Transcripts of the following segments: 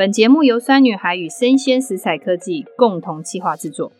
本节目由酸女孩与生鲜食材科技共同企划制作。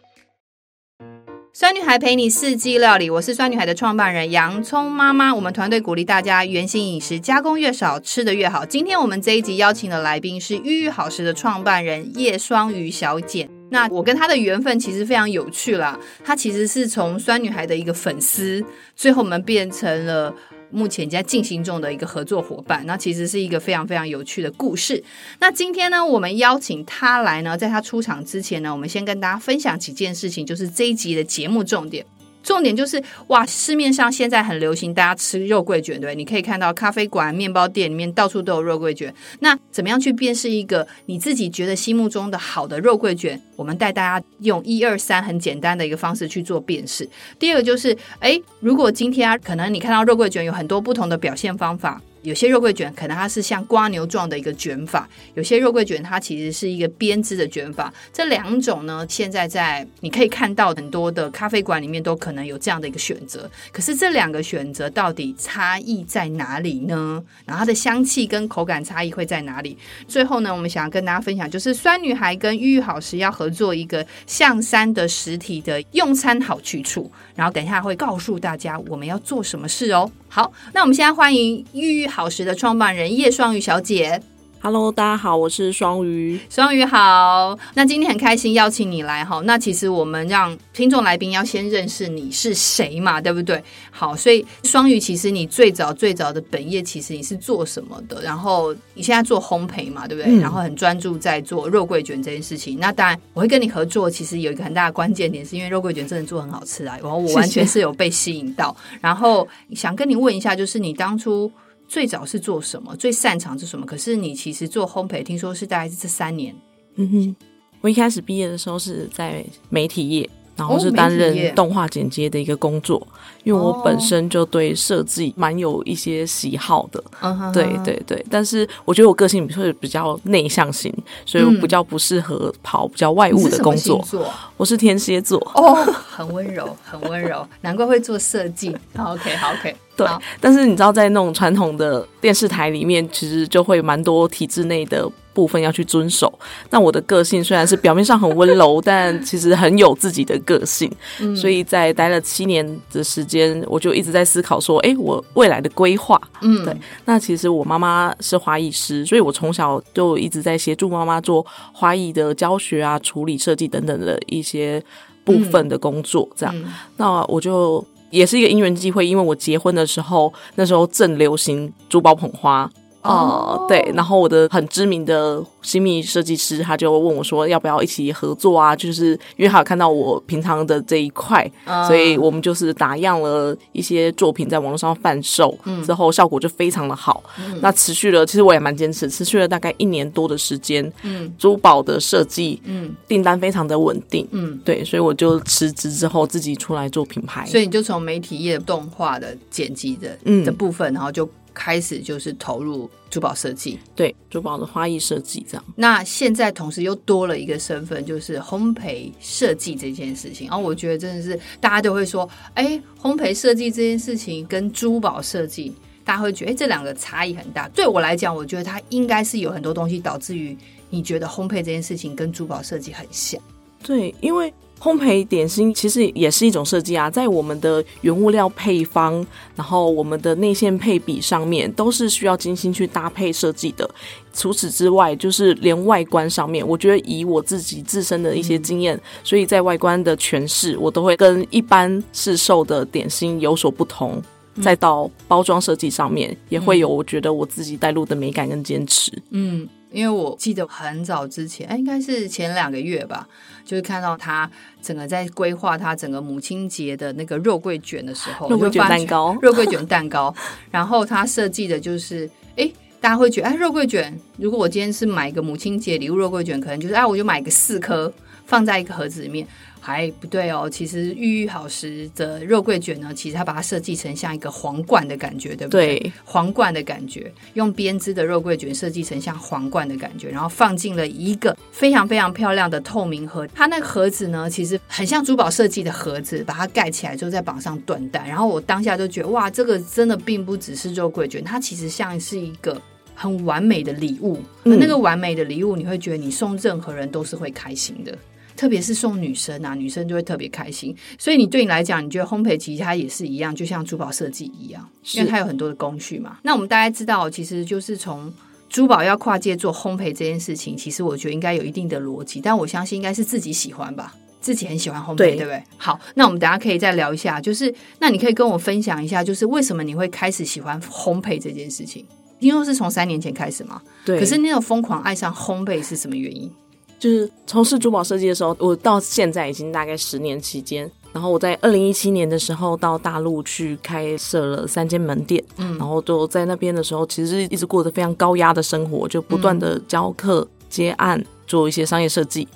酸女孩陪你四季料理，我是酸女孩的创办人洋葱妈妈。我们团队鼓励大家原型饮食，加工越少，吃得越好。今天我们这一集邀请的来宾是玉玉好食的创办人叶双鱼小姐。那我跟她的缘分其实非常有趣啦，她其实是从酸女孩的一个粉丝，最后我们变成了。目前在进行中的一个合作伙伴，那其实是一个非常非常有趣的故事。那今天呢，我们邀请他来呢，在他出场之前呢，我们先跟大家分享几件事情，就是这一集的节目重点。重点就是哇，市面上现在很流行大家吃肉桂卷，对，你可以看到咖啡馆、面包店里面到处都有肉桂卷。那怎么样去辨识一个你自己觉得心目中的好的肉桂卷？我们带大家用一二三很简单的一个方式去做辨识。第二个就是，哎，如果今天啊，可能你看到肉桂卷有很多不同的表现方法。有些肉桂卷可能它是像瓜牛状的一个卷法，有些肉桂卷它其实是一个编织的卷法。这两种呢，现在在你可以看到很多的咖啡馆里面都可能有这样的一个选择。可是这两个选择到底差异在哪里呢？然后它的香气跟口感差异会在哪里？最后呢，我们想要跟大家分享，就是酸女孩跟寓寓好食要合作一个象山的实体的用餐好去处。然后等一下会告诉大家我们要做什么事哦。好，那我们现在欢迎玉玉好时的创办人叶双玉小姐。Hello，大家好，我是双鱼。双鱼好，那今天很开心邀请你来哈。那其实我们让听众来宾要先认识你是谁嘛，对不对？好，所以双鱼其实你最早最早的本业其实你是做什么的？然后你现在做烘焙嘛，对不对？嗯、然后很专注在做肉桂卷这件事情。那当然我会跟你合作，其实有一个很大的关键点，是因为肉桂卷真的做很好吃啊。然后我完全是有被吸引到。然后想跟你问一下，就是你当初。最早是做什么？最擅长是什么？可是你其实做烘焙，听说是大概是这三年。嗯哼，我一开始毕业的时候是在媒体业。然后是担任动画剪接的一个工作，哦、因为我本身就对设计蛮有一些喜好的，哦、对对对。但是我觉得我个性会比较内向型，所以我比较不适合跑比较外务的工作。嗯、我是天蝎座哦，很温柔，很温柔，难怪会做设计。OK，好 OK。对，但是你知道，在那种传统的电视台里面，其实就会蛮多体制内的部分要去遵守。那我的个性虽然是表面上很温柔，但其实很有自己的个性。嗯、所以在待了七年的时间，我就一直在思考说，哎，我未来的规划。嗯，对。那其实我妈妈是花艺师，所以我从小就一直在协助妈妈做花艺的教学啊、处理设计等等的一些部分的工作。这样，那我就。也是一个因缘机会，因为我结婚的时候，那时候正流行珠宝捧花。哦，uh, oh. 对，然后我的很知名的新密设计师，他就问我说，要不要一起合作啊？就是因为他有看到我平常的这一块，uh. 所以我们就是打样了一些作品在网络上贩售，嗯，之后效果就非常的好。嗯，那持续了，其实我也蛮坚持，持续了大概一年多的时间。嗯，珠宝的设计，嗯，订单非常的稳定。嗯，对，所以我就辞职之后自己出来做品牌。所以你就从媒体业动画的剪辑的嗯的部分，然后就。开始就是投入珠宝设计，对珠宝的花艺设计这样。那现在同时又多了一个身份，就是烘焙设计这件事情。然后我觉得真的是大家都会说，哎，烘焙设计这件事情跟珠宝设计，大家会觉得，哎，这两个差异很大。对我来讲，我觉得它应该是有很多东西导致于你觉得烘焙这件事情跟珠宝设计很像。对，因为。烘焙点心其实也是一种设计啊，在我们的原物料配方，然后我们的内馅配比上面，都是需要精心去搭配设计的。除此之外，就是连外观上面，我觉得以我自己自身的一些经验，嗯、所以在外观的诠释，我都会跟一般市售的点心有所不同。嗯、再到包装设计上面，也会有我觉得我自己带入的美感跟坚持。嗯。因为我记得很早之前，哎，应该是前两个月吧，就是看到他整个在规划他整个母亲节的那个肉桂卷的时候，肉桂卷蛋糕，肉桂卷蛋糕，然后他设计的就是，哎，大家会觉得，哎，肉桂卷，如果我今天是买一个母亲节礼物肉桂卷，可能就是，哎，我就买个四颗，放在一个盒子里面。还不对哦，其实玉玉好食的肉桂卷呢，其实它把它设计成像一个皇冠的感觉，对不对？对，皇冠的感觉，用编织的肉桂卷设计成像皇冠的感觉，然后放进了一个非常非常漂亮的透明盒。它那个盒子呢，其实很像珠宝设计的盒子，把它盖起来之后再绑上缎带。然后我当下就觉得，哇，这个真的并不只是肉桂卷，它其实像是一个。很完美的礼物，嗯、那个完美的礼物，你会觉得你送任何人都是会开心的，特别是送女生啊，女生就会特别开心。所以你对你来讲，你觉得烘焙其实它也是一样，就像珠宝设计一样，因为它有很多的工序嘛。那我们大家知道，其实就是从珠宝要跨界做烘焙这件事情，其实我觉得应该有一定的逻辑，但我相信应该是自己喜欢吧。自己很喜欢烘焙，对，对不对？好，那我们等下可以再聊一下，就是那你可以跟我分享一下，就是为什么你会开始喜欢烘焙这件事情？听说是从三年前开始吗？对。可是那种疯狂爱上烘焙是什么原因？就是从事珠宝设计的时候，我到现在已经大概十年期间。然后我在二零一七年的时候到大陆去开设了三间门店，嗯，然后就在那边的时候，其实一直过着非常高压的生活，就不断的教课、接案、做一些商业设计。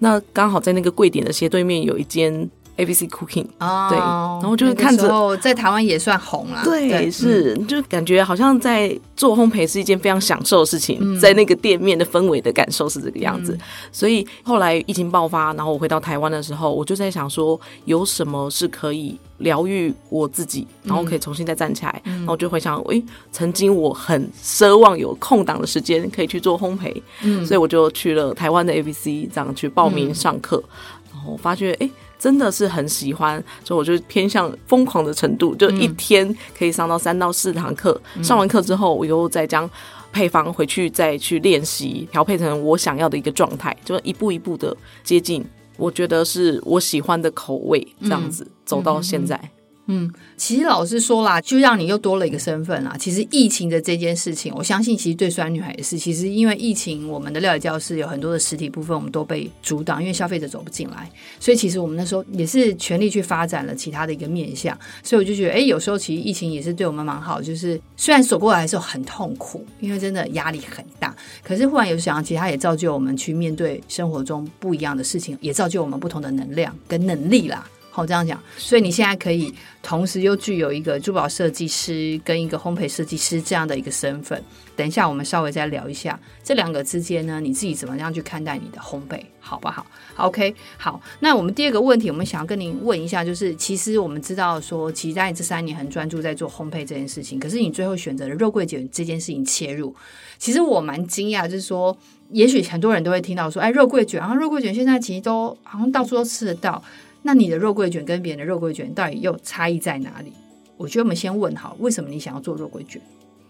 那刚好在那个柜点的斜对面有一间 ABC Cooking，哦，对，然后就是看着，那个、在台湾也算红了，对，对。是，就感觉好像在做烘焙是一件非常享受的事情，嗯、在那个店面的氛围的感受是这个样子，嗯、所以后来疫情爆发，然后我回到台湾的时候，我就在想说，有什么是可以疗愈我自己，然后可以重新再站起来，嗯、然后我就回想，诶、欸，曾经我很奢望有空档的时间可以去做烘焙，嗯，所以我就去了台湾的 ABC，这样去报名上课，嗯、然后发觉，哎、欸。真的是很喜欢，所以我就偏向疯狂的程度，就一天可以上到三到四堂课。嗯、上完课之后，我又再将配方回去再去练习，调配成我想要的一个状态，就一步一步的接近，我觉得是我喜欢的口味，这样子、嗯、走到现在。嗯，其实老实说啦，就让你又多了一个身份啦。其实疫情的这件事情，我相信其实对酸女孩也是。其实因为疫情，我们的料理教室有很多的实体部分，我们都被阻挡，因为消费者走不进来。所以其实我们那时候也是全力去发展了其他的一个面向。所以我就觉得，哎，有时候其实疫情也是对我们蛮好。就是虽然走过来的时候很痛苦，因为真的压力很大，可是忽然有想到，其实它也造就我们去面对生活中不一样的事情，也造就我们不同的能量跟能力啦。好，这样讲，所以你现在可以同时又具有一个珠宝设计师跟一个烘焙设计师这样的一个身份。等一下，我们稍微再聊一下这两个之间呢，你自己怎么样去看待你的烘焙，好不好？OK，好。那我们第二个问题，我们想要跟您问一下，就是其实我们知道说，其实在这三年很专注在做烘焙这件事情，可是你最后选择了肉桂卷这件事情切入，其实我蛮惊讶，就是说，也许很多人都会听到说，哎，肉桂卷，然后肉桂卷现在其实都好像到处都吃得到。那你的肉桂卷跟别人的肉桂卷到底又差异在哪里？我觉得我们先问好，为什么你想要做肉桂卷？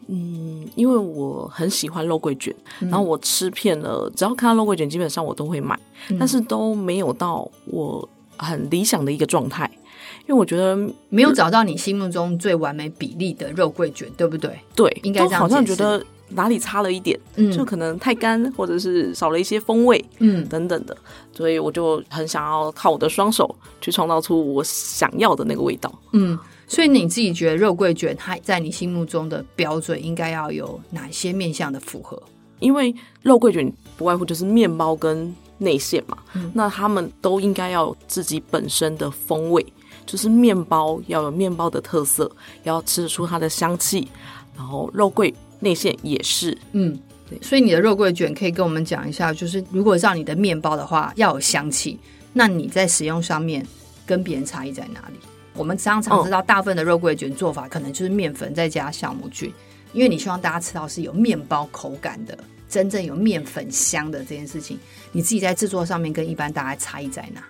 嗯，因为我很喜欢肉桂卷，嗯、然后我吃遍了，只要看到肉桂卷，基本上我都会买，嗯、但是都没有到我很理想的一个状态，因为我觉得没有找到你心目中最完美比例的肉桂卷，对不对？对，应该这样好像觉得。哪里差了一点，嗯，就可能太干，或者是少了一些风味，嗯，等等的，所以我就很想要靠我的双手去创造出我想要的那个味道，嗯，所以你自己觉得肉桂卷它在你心目中的标准应该要有哪些面向的符合？因为肉桂卷不外乎就是面包跟内馅嘛，嗯，那他们都应该要有自己本身的风味，就是面包要有面包的特色，要吃得出它的香气，然后肉桂。内馅也是，嗯，对，所以你的肉桂卷可以跟我们讲一下，就是如果让你的面包的话要有香气，那你在使用上面跟别人差异在哪里？我们常常知道，大部分的肉桂卷做法可能就是面粉再加酵母菌，因为你希望大家吃到是有面包口感的，真正有面粉香的这件事情，你自己在制作上面跟一般大家差异在哪？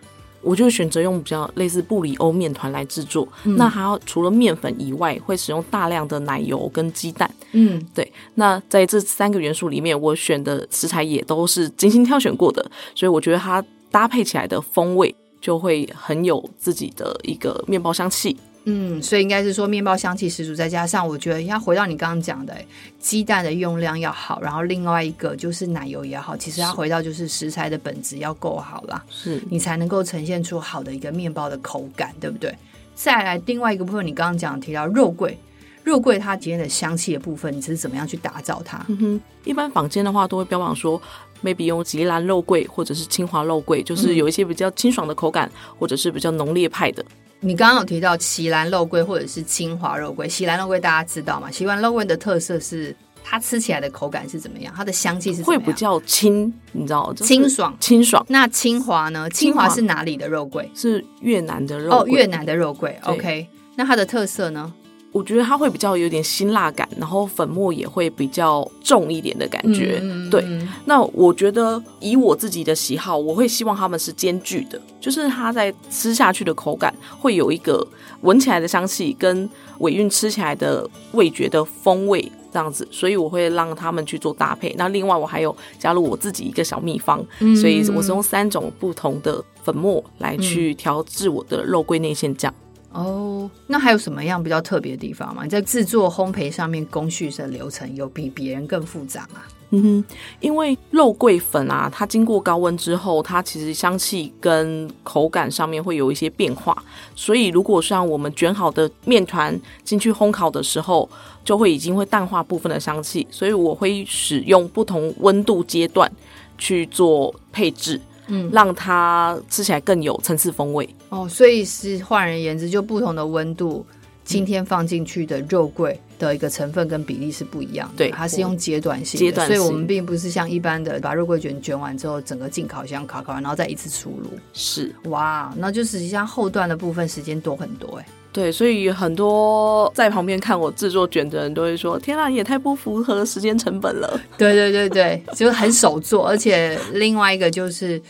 我就选择用比较类似布里欧面团来制作，嗯、那还要除了面粉以外，会使用大量的奶油跟鸡蛋。嗯，对。那在这三个元素里面，我选的食材也都是精心挑选过的，所以我觉得它搭配起来的风味就会很有自己的一个面包香气。嗯，所以应该是说面包香气十足，再加上我觉得要回到你刚刚讲的，鸡蛋的用量要好，然后另外一个就是奶油也好，其实它回到就是食材的本质要够好啦，是你才能够呈现出好的一个面包的口感，对不对？再来另外一个部分，你刚刚讲提到肉桂，肉桂它今天的香气的部分，你是怎么样去打造它？嗯哼，一般坊间的话都会标榜说，maybe 用吉兰肉桂或者是清华肉桂，就是有一些比较清爽的口感，嗯、或者是比较浓烈派的。你刚刚有提到奇兰肉桂或者是清华肉桂，奇兰肉桂大家知道吗？奇兰肉桂的特色是它吃起来的口感是怎么样？它的香气是？会比较清，你知道？就是、清爽，清爽。那清华呢？清华是哪里的肉桂？是越南的肉桂。哦，越南的肉桂。OK，那它的特色呢？我觉得它会比较有点辛辣感，然后粉末也会比较重一点的感觉。嗯、对，那我觉得以我自己的喜好，我会希望它们是兼具的，就是它在吃下去的口感会有一个闻起来的香气，跟尾韵吃起来的味觉的风味这样子，所以我会让他们去做搭配。那另外我还有加入我自己一个小秘方，嗯、所以我是用三种不同的粉末来去调制我的肉桂内馅酱。哦，oh, 那还有什么样比较特别的地方吗？你在制作烘焙上面工序的流程有比别人更复杂吗？嗯哼，因为肉桂粉啊，它经过高温之后，它其实香气跟口感上面会有一些变化，所以如果像我们卷好的面团进去烘烤的时候，就会已经会淡化部分的香气，所以我会使用不同温度阶段去做配置。嗯，让它吃起来更有层次风味哦。所以是换而言之，就不同的温度，今天放进去的肉桂的一个成分跟比例是不一样的。对，它是用阶段性的，阶段性。所以我们并不是像一般的把肉桂卷卷完之后，整个进烤箱烤烤完，然后再一次出炉。是哇，那就实际上后段的部分时间多很多哎。对，所以很多在旁边看我制作卷的人都会说：“天啊，也太不符合时间成本了。”对对对对，就是很手做，而且另外一个就是，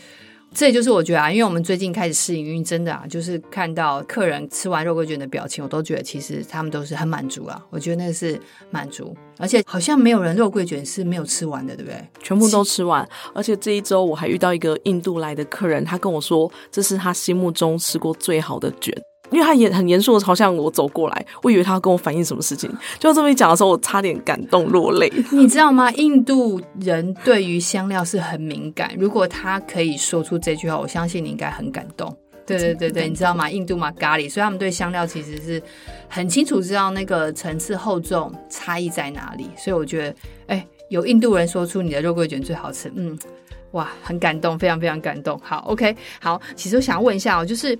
这也就是我觉得啊，因为我们最近开始试营运，真的啊，就是看到客人吃完肉桂卷的表情，我都觉得其实他们都是很满足啊。我觉得那个是满足，而且好像没有人肉桂卷是没有吃完的，对不对？全部都吃完。而且这一周我还遇到一个印度来的客人，他跟我说，这是他心目中吃过最好的卷。因为他也很严肃的朝向我走过来，我以为他要跟我反映什么事情，就这么一讲的时候，我差点感动落泪。你知道吗？印度人对于香料是很敏感，如果他可以说出这句话，我相信你应该很感动。对对对对，你知道吗？印度嘛，咖喱，所以他们对香料其实是很清楚知道那个层次厚重差异在哪里。所以我觉得，哎，有印度人说出你的肉桂卷最好吃，嗯，哇，很感动，非常非常感动。好，OK，好，其实我想要问一下哦，就是。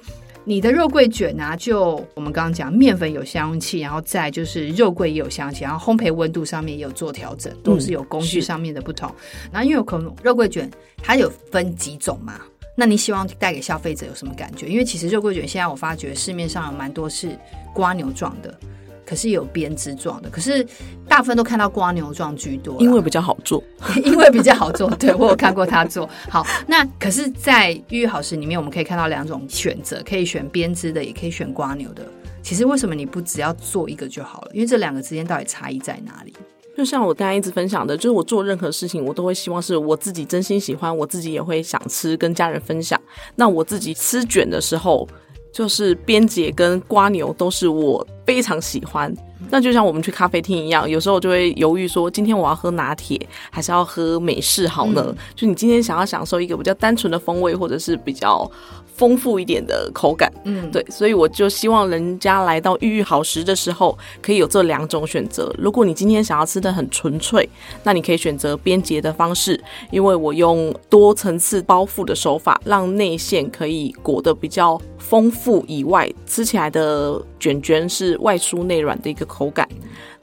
你的肉桂卷啊，就我们刚刚讲，面粉有香气，然后再就是肉桂也有香气，然后烘焙温度上面也有做调整，都是有工序上面的不同。嗯、然后因为可能肉桂卷它有分几种嘛，那你希望带给消费者有什么感觉？因为其实肉桂卷现在我发觉市面上有蛮多是瓜牛状的。可是有编织状的，可是大部分都看到瓜牛状居多，因为比较好做，因为比较好做。对，我有看过他做。好，那可是，在玉玉好食里面，我们可以看到两种选择，可以选编织的，也可以选瓜牛的。其实为什么你不只要做一个就好了？因为这两个之间到底差异在哪里？就像我刚才一直分享的，就是我做任何事情，我都会希望是我自己真心喜欢，我自己也会想吃，跟家人分享。那我自己吃卷的时候。就是边姐跟瓜牛都是我非常喜欢，那就像我们去咖啡厅一样，有时候就会犹豫说，今天我要喝拿铁还是要喝美式好呢？嗯、就你今天想要享受一个比较单纯的风味，或者是比较。丰富一点的口感，嗯，对，所以我就希望人家来到玉玉好食的时候，可以有这两种选择。如果你今天想要吃的很纯粹，那你可以选择边结的方式，因为我用多层次包覆的手法，让内馅可以裹得比较丰富，以外吃起来的卷卷是外酥内软的一个口感。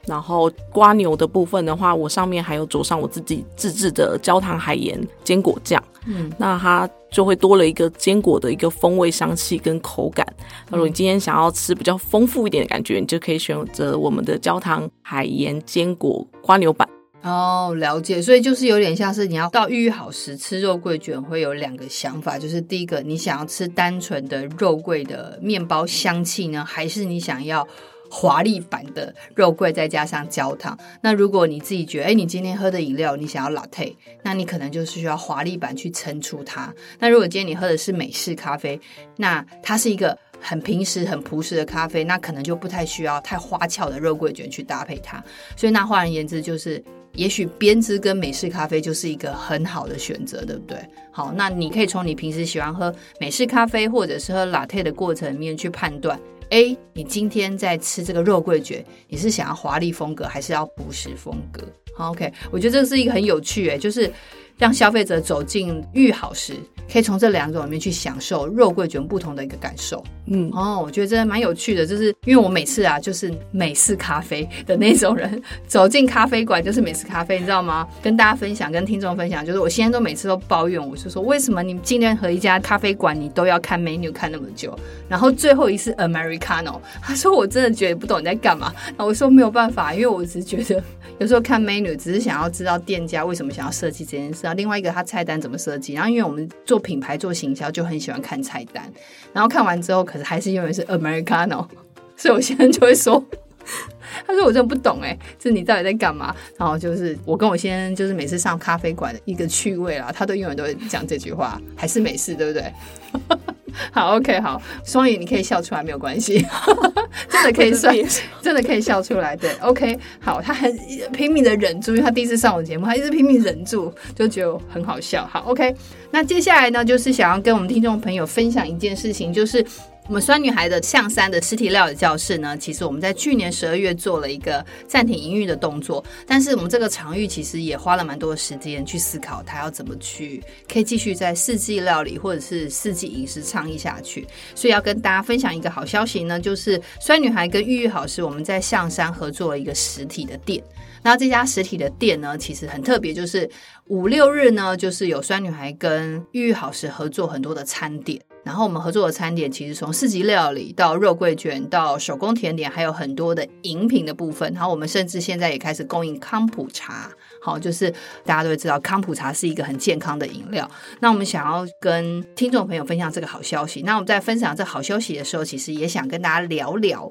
然后瓜牛的部分的话，我上面还有佐上我自己自制的焦糖海盐坚果酱，嗯，那它就会多了一个坚果的一个风味、香气跟口感。那如果你今天想要吃比较丰富一点的感觉，你就可以选择我们的焦糖海盐坚果瓜牛版。哦，了解。所以就是有点像是你要到玉玉好食吃肉桂卷，会有两个想法，就是第一个，你想要吃单纯的肉桂的面包香气呢，还是你想要？华丽版的肉桂再加上焦糖，那如果你自己觉得，哎，你今天喝的饮料你想要 latte，那你可能就是需要华丽版去衬出它。那如果今天你喝的是美式咖啡，那它是一个很平时、很朴实的咖啡，那可能就不太需要太花俏的肉桂卷去搭配它。所以那换而言之，就是也许编织跟美式咖啡就是一个很好的选择，对不对？好，那你可以从你平时喜欢喝美式咖啡或者是喝 latte 的过程里面去判断。A，你今天在吃这个肉桂卷，你是想要华丽风格还是要朴实风格？好，OK，我觉得这是一个很有趣诶，就是让消费者走进玉好时。可以从这两种里面去享受肉桂卷不同的一个感受，嗯哦，我觉得真的蛮有趣的，就是因为我每次啊，就是美式咖啡的那种人，走进咖啡馆就是美式咖啡，你知道吗？跟大家分享，跟听众分享，就是我现在都每次都抱怨，我就说为什么你进任何一家咖啡馆，你都要看 menu 看那么久，然后最后一次 Americano，他说我真的觉得不懂你在干嘛，然后我说没有办法，因为我只是觉得 有时候看 menu 只是想要知道店家为什么想要设计这件事啊，另外一个他菜单怎么设计，然后因为我们做。品牌做行销就很喜欢看菜单，然后看完之后，可是还是永远是 Americano，所以我现在就会说，他说我真的不懂哎，这你到底在干嘛？然后就是我跟我先生就是每次上咖啡馆的一个趣味啦，他都永远都会讲这句话，还是美式对不对？好，OK，好，双眼你可以笑出来没有关系，真的可以算，真的可以笑出来。对，OK，好，他很拼命的忍住，因为他第一次上我节目，他一直拼命忍住，就觉得很好笑。好，OK，那接下来呢，就是想要跟我们听众朋友分享一件事情，就是。我们酸女孩的象山的实体料理教室呢，其实我们在去年十二月做了一个暂停营运的动作，但是我们这个场域其实也花了蛮多的时间去思考，它要怎么去可以继续在四季料理或者是四季饮食倡议下去。所以要跟大家分享一个好消息呢，就是酸女孩跟玉玉好食我们在象山合作了一个实体的店。那这家实体的店呢，其实很特别，就是五六日呢，就是有酸女孩跟玉玉好食合作很多的餐点。然后我们合作的餐点，其实从四级料理到肉桂卷到手工甜点，还有很多的饮品的部分。然后我们甚至现在也开始供应康普茶，好，就是大家都会知道康普茶是一个很健康的饮料。那我们想要跟听众朋友分享这个好消息。那我们在分享这好消息的时候，其实也想跟大家聊聊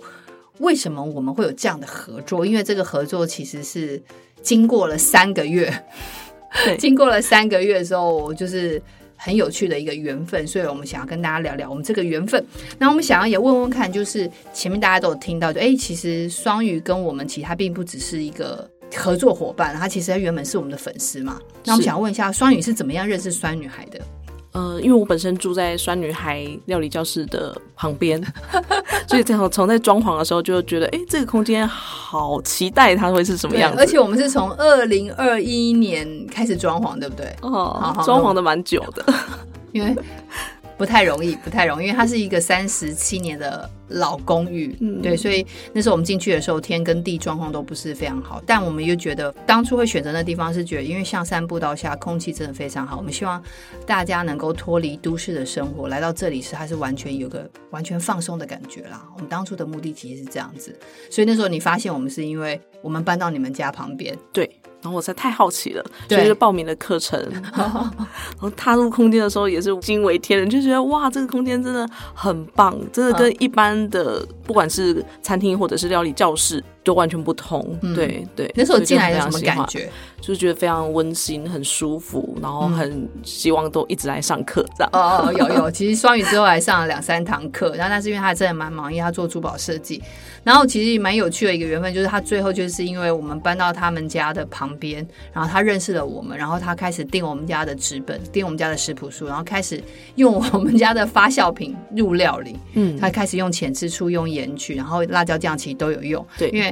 为什么我们会有这样的合作。因为这个合作其实是经过了三个月，对，经过了三个月之后，就是。很有趣的一个缘分，所以我们想要跟大家聊聊我们这个缘分。那我们想要也问问看，就是前面大家都有听到，就哎，其实双鱼跟我们其实他并不只是一个合作伙伴，他其实他原本是我们的粉丝嘛。那我们想要问一下，双鱼是怎么样认识酸女孩的？呃，因为我本身住在酸女孩料理教室的旁边，所以从从在装潢的时候就觉得，哎，这个空间好期待它会是什么样子。而且我们是从二零二一年开始装潢，对不对？哦，装潢的蛮久的，因为。不太容易，不太容易，因为它是一个三十七年的老公寓，嗯，对，所以那时候我们进去的时候，天跟地状况都不是非常好，但我们又觉得当初会选择那地方是觉得，因为象山步道下空气真的非常好，我们希望大家能够脱离都市的生活，来到这里是还是完全有个完全放松的感觉啦。我们当初的目的其实是这样子，所以那时候你发现我们是因为我们搬到你们家旁边，对。然后我实在太好奇了，所以就报名了课程。然后踏入空间的时候也是惊为天人，就觉得哇，这个空间真的很棒，真的跟一般的不管是餐厅或者是料理教室都完全不同。嗯、对对，那时候进来有什么感觉？就是觉得非常温馨、很舒服，然后很希望都一直来上课这样。哦哦，有有，其实双语之后还上了两三堂课，然后但是因为他真的蛮忙，因为他做珠宝设计。然后其实蛮有趣的一个缘分，就是他最后就是因为我们搬到他们家的旁边，然后他认识了我们，然后他开始订我们家的纸本，订我们家的食谱书，然后开始用我们家的发酵品入料理。嗯，他开始用浅汁醋、用盐去，然后辣椒酱其实都有用。对，因为。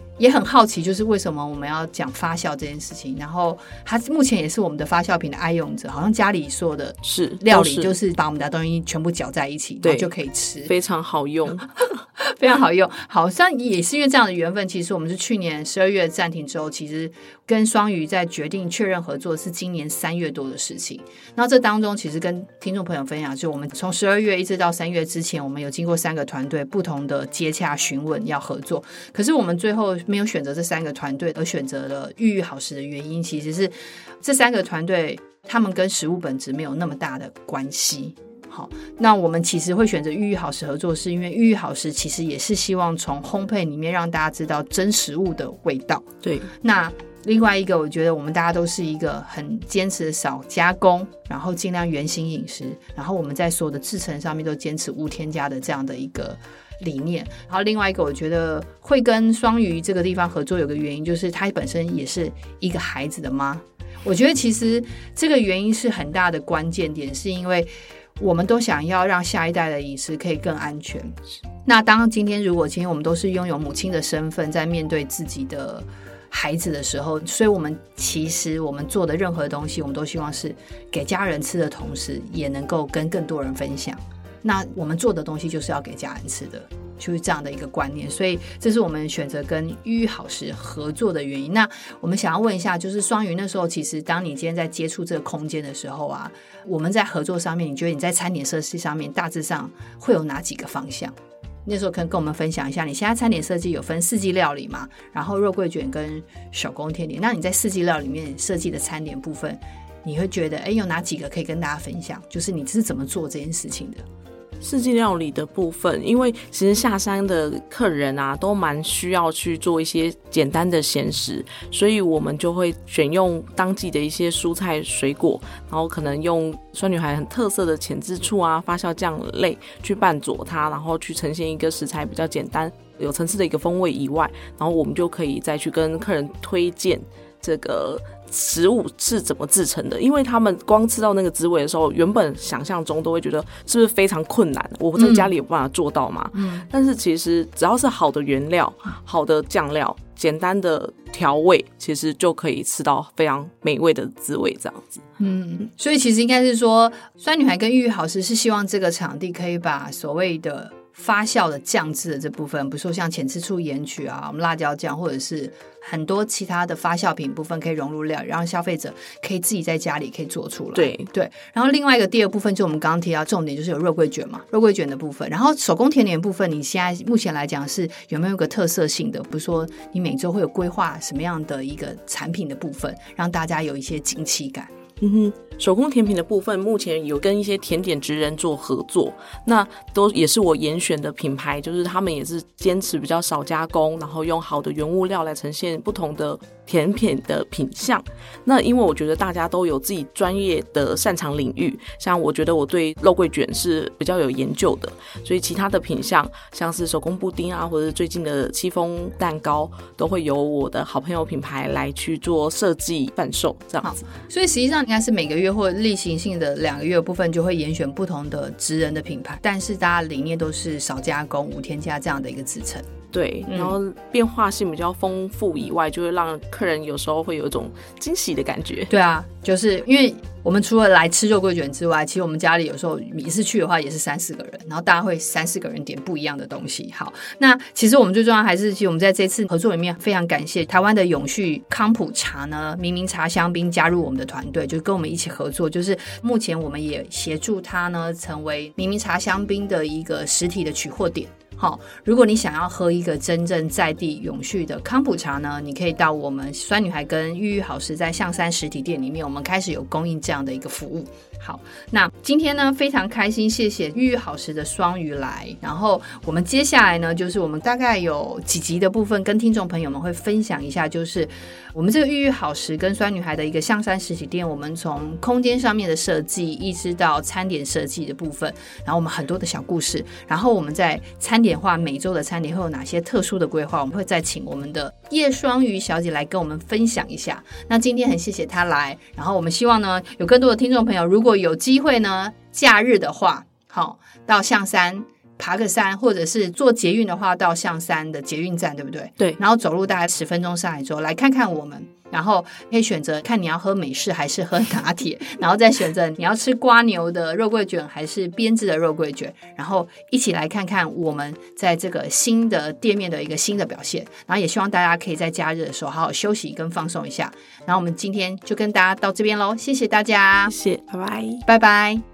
也很好奇，就是为什么我们要讲发酵这件事情。然后他目前也是我们的发酵品的爱用者，好像家里所有的是料理，就是把我们的东西全部搅在一起，对，就可以吃，非常好用，非常好用。好像也是因为这样的缘分，其实我们是去年十二月暂停之后，其实跟双鱼在决定确认合作是今年三月多的事情。然后这当中，其实跟听众朋友分享，就我们从十二月一直到三月之前，我们有经过三个团队不同的接洽询问要合作，可是我们最后。没有选择这三个团队，而选择了玉玉好食的原因，其实是这三个团队他们跟食物本质没有那么大的关系。好，那我们其实会选择玉玉好食合作，是因为玉玉好食其实也是希望从烘焙里面让大家知道真食物的味道。对，那另外一个，我觉得我们大家都是一个很坚持少加工，然后尽量原形饮食，然后我们在所有的制成上面都坚持无添加的这样的一个。理念，然后另外一个，我觉得会跟双鱼这个地方合作，有个原因就是他本身也是一个孩子的妈。我觉得其实这个原因是很大的关键点，是因为我们都想要让下一代的饮食可以更安全。那当今天如果今天我们都是拥有母亲的身份，在面对自己的孩子的时候，所以我们其实我们做的任何东西，我们都希望是给家人吃的同时，也能够跟更多人分享。那我们做的东西就是要给家人吃的。就是这样的一个观念，所以这是我们选择跟育育好食合作的原因。那我们想要问一下，就是双鱼那时候，其实当你今天在接触这个空间的时候啊，我们在合作上面，你觉得你在餐点设计上面大致上会有哪几个方向？那时候可以跟我们分享一下。你现在餐点设计有分四季料理嘛？然后肉桂卷跟手工甜点。那你在四季料理里面设计的餐点部分，你会觉得哎，有哪几个可以跟大家分享？就是你是怎么做这件事情的？四季料理的部分，因为其实下山的客人啊，都蛮需要去做一些简单的咸食，所以我们就会选用当季的一些蔬菜水果，然后可能用酸女孩很特色的浅渍醋啊、发酵酱类去拌佐它，然后去呈现一个食材比较简单、有层次的一个风味以外，然后我们就可以再去跟客人推荐这个。食物是怎么制成的？因为他们光吃到那个滋味的时候，原本想象中都会觉得是不是非常困难？我在家里有办法做到吗？嗯，但是其实只要是好的原料、好的酱料、简单的调味，其实就可以吃到非常美味的滋味。这样子，嗯，所以其实应该是说，酸女孩跟玉玉好食是希望这个场地可以把所谓的。发酵的酱汁的这部分，比如说像浅吃醋、盐曲啊，我们辣椒酱，或者是很多其他的发酵品部分，可以融入料理，让消费者可以自己在家里可以做出来。对对。然后另外一个第二部分，就我们刚刚提到重点，就是有肉桂卷嘛，肉桂卷的部分。然后手工甜点部分，你现在目前来讲是有没有一个特色性的？比如说你每周会有规划什么样的一个产品的部分，让大家有一些惊奇感？嗯哼。手工甜品的部分，目前有跟一些甜点职人做合作，那都也是我严选的品牌，就是他们也是坚持比较少加工，然后用好的原物料来呈现不同的甜品的品相。那因为我觉得大家都有自己专业的擅长领域，像我觉得我对肉桂卷是比较有研究的，所以其他的品相，像是手工布丁啊，或者是最近的戚风蛋糕，都会由我的好朋友品牌来去做设计贩售这样子。所以实际上应该是每个月。或例行性的两个月部分，就会严选不同的职人的品牌，但是大家理念都是少加工、无添加这样的一个支撑。对，然后变化性比较丰富以外，就会让客人有时候会有一种惊喜的感觉。对啊，就是因为我们除了来吃肉桂卷之外，其实我们家里有时候一次去的话也是三四个人，然后大家会三四个人点不一样的东西。好，那其实我们最重要还是，其实我们在这次合作里面非常感谢台湾的永续康普茶呢，明明茶香槟加入我们的团队，就跟我们一起合作，就是目前我们也协助他呢成为明明茶香槟的一个实体的取货点。好，如果你想要喝一个真正在地永续的康普茶呢，你可以到我们酸女孩跟玉玉好食在象山实体店里面，我们开始有供应这样的一个服务。好，那今天呢非常开心，谢谢玉玉好食的双鱼来。然后我们接下来呢，就是我们大概有几集的部分，跟听众朋友们会分享一下，就是我们这个玉玉好食跟酸女孩的一个象山实体店，我们从空间上面的设计，一直到餐点设计的部分，然后我们很多的小故事，然后我们在餐点化每周的餐点会有哪些特殊的规划，我们会再请我们的叶双鱼小姐来跟我们分享一下。那今天很谢谢她来，然后我们希望呢，有更多的听众朋友，如果果有机会呢，假日的话，好到象山爬个山，或者是坐捷运的话，到象山的捷运站，对不对？对。然后走路大概十分钟上来之后，来看看我们，然后可以选择看你要喝美式还是喝拿铁，然后再选择你要吃瓜牛的肉桂卷还是编织的肉桂卷，然后一起来看看我们在这个新的店面的一个新的表现。然后也希望大家可以在假日的时候好好休息跟放松一下。然后我们今天就跟大家到这边喽，谢谢大家，谢谢，拜拜，拜拜。